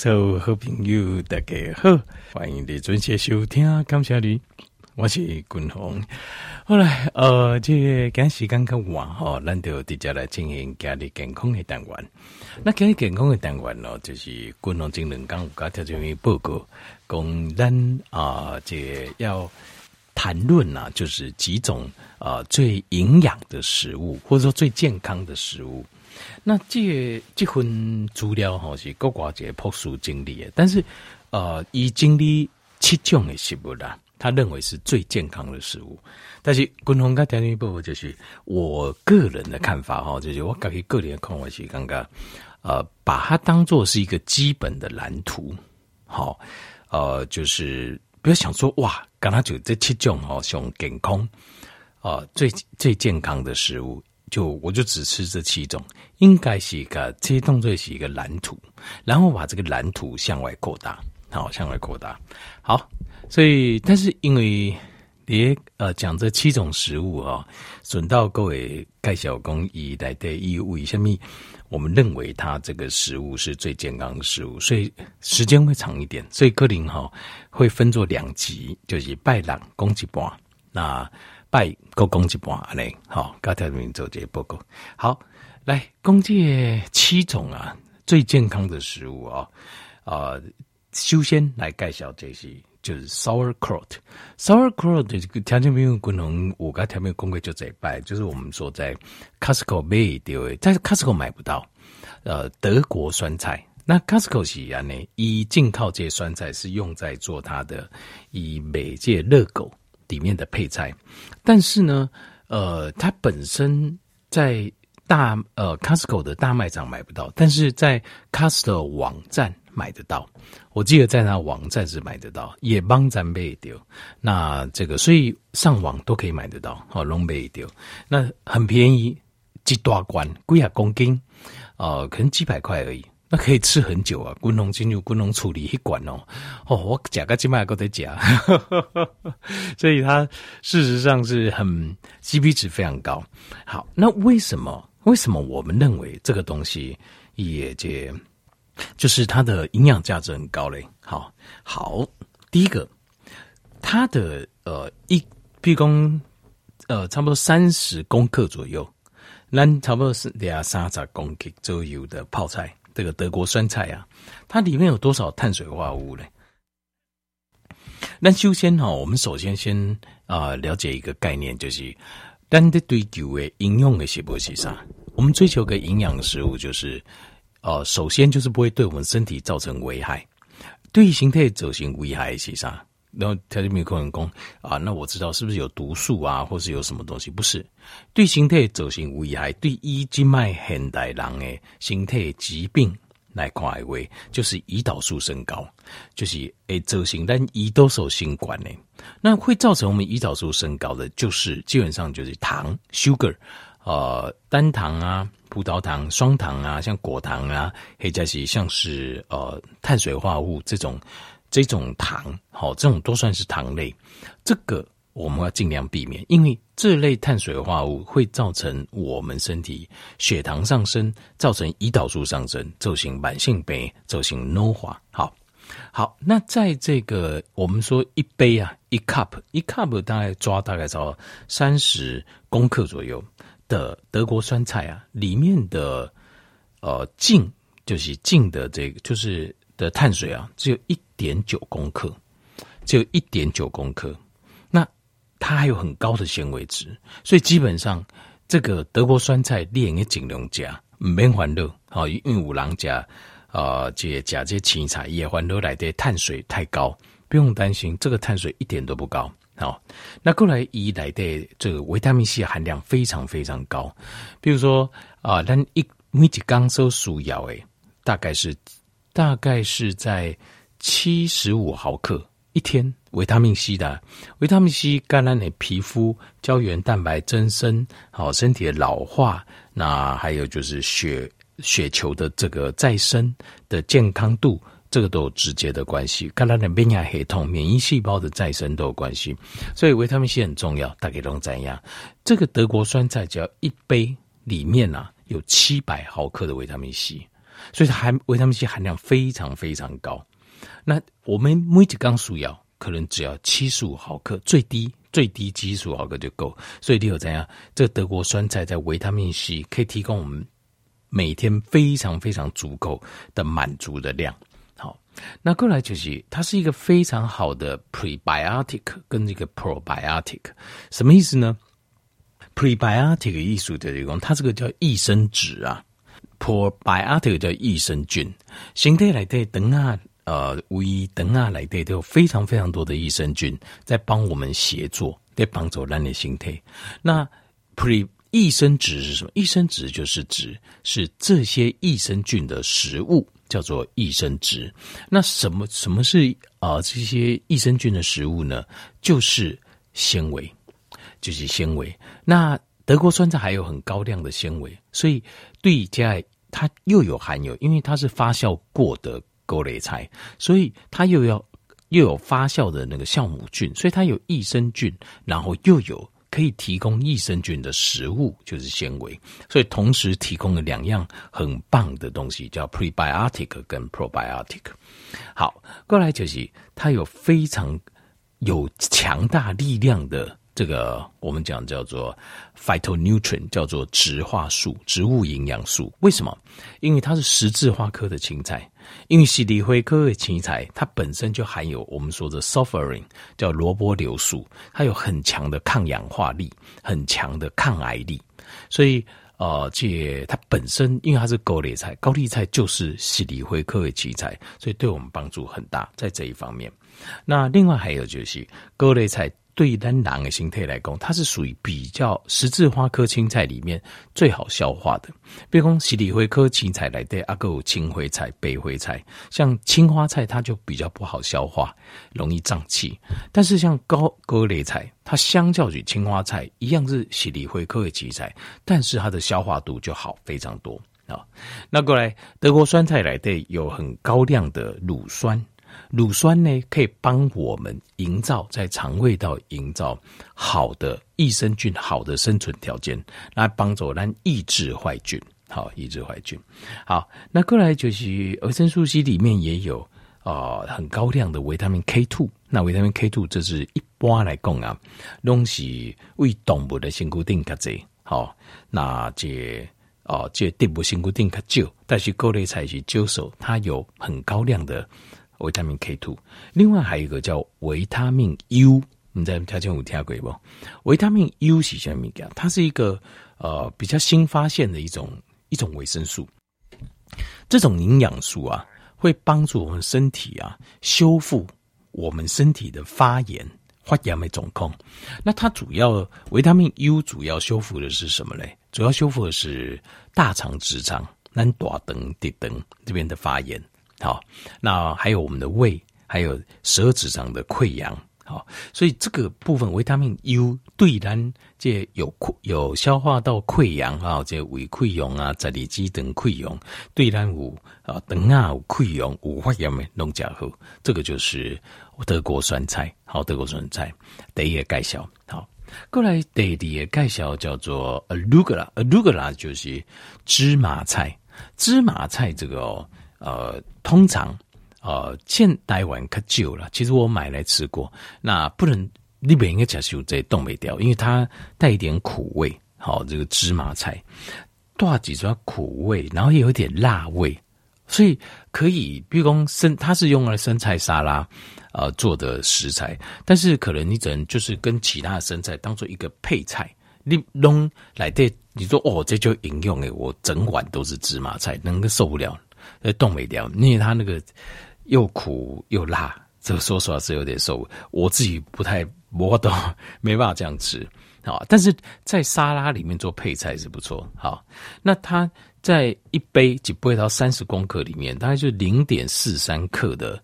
所有好朋友大家好，欢迎你准时收听，感谢你，我是君宏。后来呃，这个赶时间较晚吼，咱就直接来进行家里健康的单元。那家里健康的单元呢，就是君宏今两天有甲条件报告，讲咱啊，这个、要谈论啊，就是几种啊、呃、最营养的食物，或者说最健康的食物。那这、这份资料哈是国外一个博士整理的，但是呃，伊经历七种的食物啦，他认为是最健康的食物。但是军红跟田一部就是我个人的看法哈，就是我感觉个人的看法是刚刚呃，把它当做是一个基本的蓝图，好呃，就是不要想说哇，刚刚就这七种哈，像健康啊，最最健康的食物。就我就只吃这七种，应该是一个这些动作是一个蓝图，然后把这个蓝图向外扩大，好，向外扩大，好，所以但是因为你呃讲这七种食物啊，顺道各位介绍工艺来的义务，下面我们认为它这个食物是最健康的食物，所以时间会长一点，所以格林哈会分作两集，就是拜六讲一半，那。拜个讲一半嘞，好，刚才民做这报告。好，来讲这七种啊最健康的食物啊，呃，首先来介绍这些，就是 sauerkraut。sauerkraut 这个条件没有可能，我刚才没有讲过就这一拜，就是我们说在 Costco 买的，在 Costco 买不到。呃，德国酸菜，那 Costco 是安呢，以进口这些酸菜是用在做它的以美界热狗。里面的配菜，但是呢，呃，它本身在大呃 Costco 的大卖场买不到，但是在 Costco 网站买得到。我记得在那网站是买得到，也帮咱买丢。那这个所以上网都可以买得到，好，拢买丢。那很便宜，几大罐，贵啊公斤，呃，可能几百块而已。那可以吃很久啊！滚龙进入滚龙处理一罐哦，哦，我夹个鸡麦都得夹，所以它事实上是很 CP 值非常高。好，那为什么？为什么我们认为这个东西也这就是它的营养价值很高嘞？好，好，第一个，它的呃一，比如呃差不多三十公克左右，那差不多是两三十公克左右的泡菜。这个德国酸菜啊，它里面有多少碳水化合物呢？那首先哈，我们首先先啊、了解一个概念，就是单的追求的营养的食物是啥？我们追求个营养食物，就是呃，首先就是不会对我们身体造成危害，对形态造成危害是啥？然后他就没有可能讲啊，那我知道是不是有毒素啊，或是有什么东西？不是，对身体造成危害，对医经脉现代人的形态疾病来看的话，就是胰岛素升高，就是诶造成但胰岛素新冠的。那会造成我们胰岛素升高的，就是基本上就是糖 （sugar），呃，单糖啊、葡萄糖、双糖啊，像果糖啊，或者是像是呃碳水化合物这种。这种糖，好，这种都算是糖类，这个我们要尽量避免，因为这类碳水化合物会造成我们身体血糖上升，造成胰岛素上升，造成慢性病，造成老化。好，好，那在这个我们说一杯啊，一 cup，一 cup 大概抓大概到三十公克左右的德国酸菜啊，里面的呃净就是净的这个就是。的碳水啊，只有一点九公克，只有一点九公克。那它还有很高的纤维值，所以基本上这个德国酸菜练也尽量加，唔免烦恼。好，因为有人加啊，这加这青菜也烦恼来的碳水太高，不用担心，这个碳水一点都不高。好，那过来一来的这个维他命 C 含量非常非常高，比如说啊，咱一每一缸收鼠药诶，大概是。大概是在七十五毫克一天，维他命 C 的维他命 C，橄榄的皮肤胶原蛋白增生，好身体的老化，那还有就是血血球的这个再生的健康度，这个都有直接的关系。橄榄的免疫系统、免疫细胞的再生都有关系，所以维他命 C 很重要。大家都怎样？这个德国酸菜只要一杯里面啊，有七百毫克的维他命 C。所以它含维他命 C 含量非常非常高。那我们每几缸鼠药可能只要七十五毫克，最低最低七十五毫克就够。所以你有怎样？这个德国酸菜在维他命 C 可以提供我们每天非常非常足够的满足的量。好，那过来就是它是一个非常好的 prebiotic 跟这个 probiotic，什么意思呢？prebiotic 意思的这种，它这个叫益生质啊，probiotic 叫益生菌，身体来对等啊。呃，胃等啊，来对都有非常非常多的益生菌在帮我们协作，在帮助人的形态。那 pre 益生质是什么？益生质就是指是这些益生菌的食物，叫做益生质。那什么什么是啊、这些益生菌的食物呢？就是纤维，就是纤维。那德国酸菜还有很高量的纤维，所以对家它又有含有，因为它是发酵过的。勾雷菜，所以它又要又有发酵的那个酵母菌，所以它有益生菌，然后又有可以提供益生菌的食物，就是纤维，所以同时提供了两样很棒的东西，叫 prebiotic 跟 probiotic。好，过来就是它有非常有强大力量的。这个我们讲叫做 phytonutrient，叫做植化素、植物营养素。为什么？因为它是十字花科的青菜，因为蒺藜灰科的青菜，它本身就含有我们说的 s u f f e r i n g 叫萝卜硫素，它有很强的抗氧化力，很强的抗癌力。所以，呃，这它本身因为它是高丽菜，高丽菜就是蒺藜灰科的青菜，所以对我们帮助很大，在这一方面。那另外还有就是高丽菜。对于单囊的形态来讲，它是属于比较十字花科青菜里面最好消化的。比如讲，蒺藜灰科青菜来对阿个青灰菜、北灰菜，像青花菜它就比较不好消化，容易胀气。但是像高高丽菜，它相较于青花菜一样是蒺藜灰科的青菜，但是它的消化度就好非常多啊。那过来德国酸菜来对有很高量的乳酸。乳酸呢，可以帮我们营造在肠胃道营造好的益生菌、好的生存条件，来帮助咱抑制坏菌。好，抑制坏菌。好，那过来就是维生素 C 里面也有啊、呃、很高量的维他命 K two。那维他命 K two 这是一般来讲啊，东西为动物的身躯顶较济。好，那这哦这动物身躯顶较少，但是各类菜是少数，它有很高量的。维他命 K two，另外还有一个叫维他命 U，你在条件有听过不？维他命 U 是什么？它是一个呃比较新发现的一种一种维生素。这种营养素啊，会帮助我们身体啊修复我们身体的发炎、发炎的肿痛。那它主要维他命 U 主要修复的是什么嘞？主要修复的是大肠、直肠、南大肠、直肠这边的发炎。好，那还有我们的胃，还有十二指肠的溃疡，好，所以这个部分维他命 U 对咱这有溃有消化道溃疡啊，这胃溃疡啊、十二指肠溃疡，对咱有啊肠啊有溃疡、有发炎的弄加好，这个就是德国酸菜，好，德国酸菜第一个介绍，好，过来第二个介绍叫做 arugula，arugula 就是芝麻菜，芝麻菜这个哦。呃，通常，呃，现台湾可久了。其实我买来吃过，那不能，你不应该讲是这冻没掉，因为它带一点苦味。好，这个芝麻菜，多几抓苦味，然后也有点辣味，所以可以，比如说生，它是用来生菜沙拉，呃，做的食材。但是可能你只能就是跟其他的生菜当做一个配菜，你弄来对，你说哦，这就应用诶，我整碗都是芝麻菜，能够受不了。呃，冻没掉，因为它那个又苦又辣，这个说实话是有点受，我自己不太，我都没办法这样吃，好，但是在沙拉里面做配菜是不错，好，那它在一杯几杯到三十公克里面，大概就零点四三克的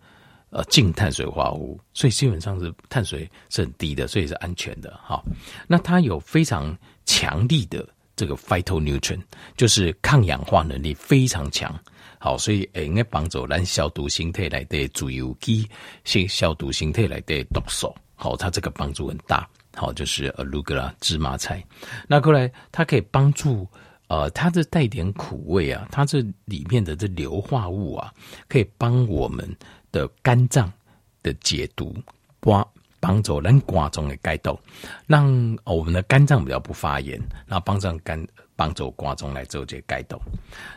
呃净碳水化合物，所以基本上是碳水是很低的，所以是安全的，好，那它有非常强力的这个 phytonutrient，就是抗氧化能力非常强。好，所以应该帮助咱消毒身体来的自由基，先消毒身体来的毒素。好，它这个帮助很大。好，就是 arugula 芝麻菜。那过来，它可以帮助呃，它这带点苦味啊，它这里面的这硫化物啊，可以帮我们的肝脏的解毒，刮帮助咱肝脏的解毒，让我们的肝脏比较不发炎，然后帮助肝帮助肝脏来做这改动。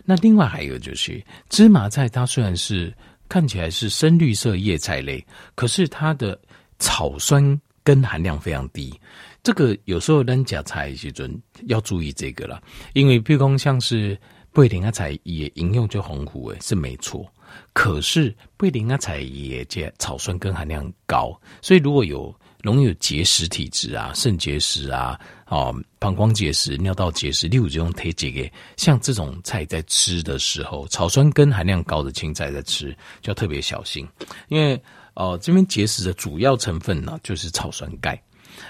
那另外还有就是芝麻菜，它虽然是看起来是深绿色叶菜类，可是它的草酸根含量非常低。这个有时候咱夹菜时阵要注意这个了，因为譬如像是贝林啊菜也营用就丰富诶，是没错。可是贝林啊菜也这草酸根含量高，所以如果有容易有结石体质啊、肾结石啊、哦膀胱结石、尿道结石，例如这种体质嘅，像这种菜在吃的时候，草酸根含量高的青菜在吃就要特别小心，因为哦、呃、这边结石的主要成分呢就是草酸钙。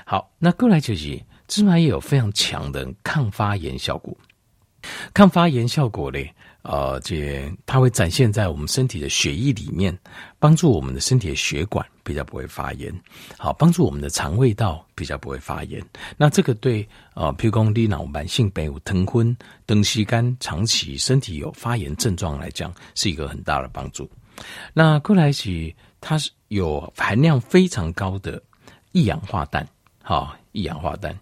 好，那过来就是芝麻叶有非常强的抗发炎效果。抗发炎效果嘞，呃，这它会展现在我们身体的血液里面，帮助我们的身体的血管比较不会发炎。好，帮助我们的肠胃道比较不会发炎。那这个对呃，譬如讲你脑慢性病、有疼昏、东西肝、长期身体有发炎症状来讲，是一个很大的帮助。那过来是它是有含量非常高的一氧化氮。好，一氧化氮。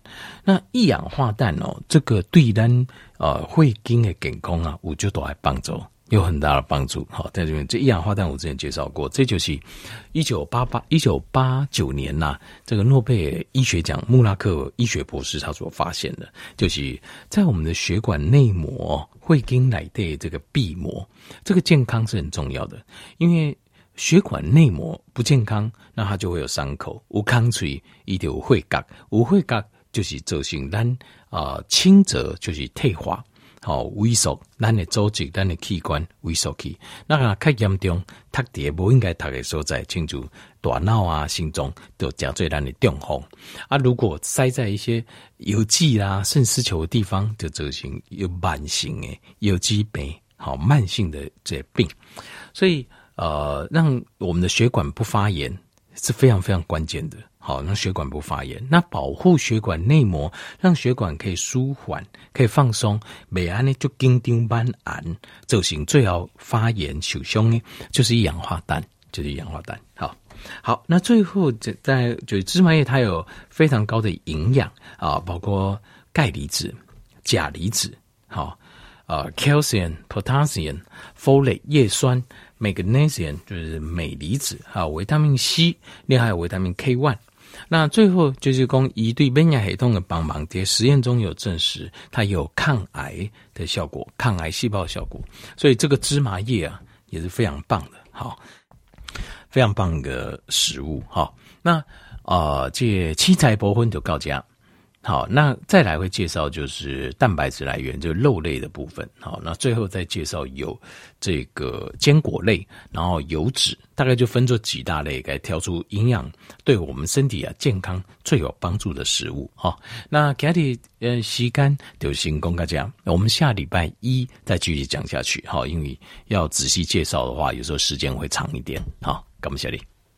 那一氧化氮哦，这个对单呃会经的健康啊，我就都来帮助，有很大的帮助。好，在这边，这一氧化氮我之前介绍过，这就是一九八八一九八九年呐、啊，这个诺贝尔医学奖穆拉克医学博士他所发现的，就是在我们的血管内膜会经来的这个壁膜，这个健康是很重要的，因为。血管内膜不健康，那它就会有伤口。无康水一定有会角，无会角就是造成咱啊轻则就是退化，好萎缩，咱的组织、咱的器官萎缩去。那啊较严重，读的不应该读的所在，清楚大脑啊、心脏都加最咱的中风。啊，如果塞在一些有剂啦、肾丝球的地方，就造成有慢性的有机病，好慢性的这病，所以。呃，让我们的血管不发炎是非常非常关键的。好，让血管不发炎，那保护血管内膜，让血管可以舒缓，可以放松。每安呢就紧张斑胺，造成最好发炎受伤呢，就是一氧化氮，就是一氧化氮。好，好，那最后在就是芝麻叶它有非常高的营养啊，包括钙离子、钾离子，好啊，calcium、potassium、folate 叶酸。Magnesium 就是镁离子，还有维他命 C，另外还有维他命 K one。那最后就是讲，一对免疫系统的帮忙，在实验中有证实它有抗癌的效果，抗癌细胞效果。所以这个芝麻叶啊也是非常棒的，好，非常棒的食物。哈，那啊、呃，这七彩薄分就告假。好，那再来会介绍就是蛋白质来源，就是肉类的部分。好，那最后再介绍有这个坚果类，然后油脂，大概就分作几大类，该挑出营养对我们身体啊健康最有帮助的食物。好，那今天呃吸干就先讲到这样，我们下礼拜一再继续讲下去。好，因为要仔细介绍的话，有时候时间会长一点。好，感谢你。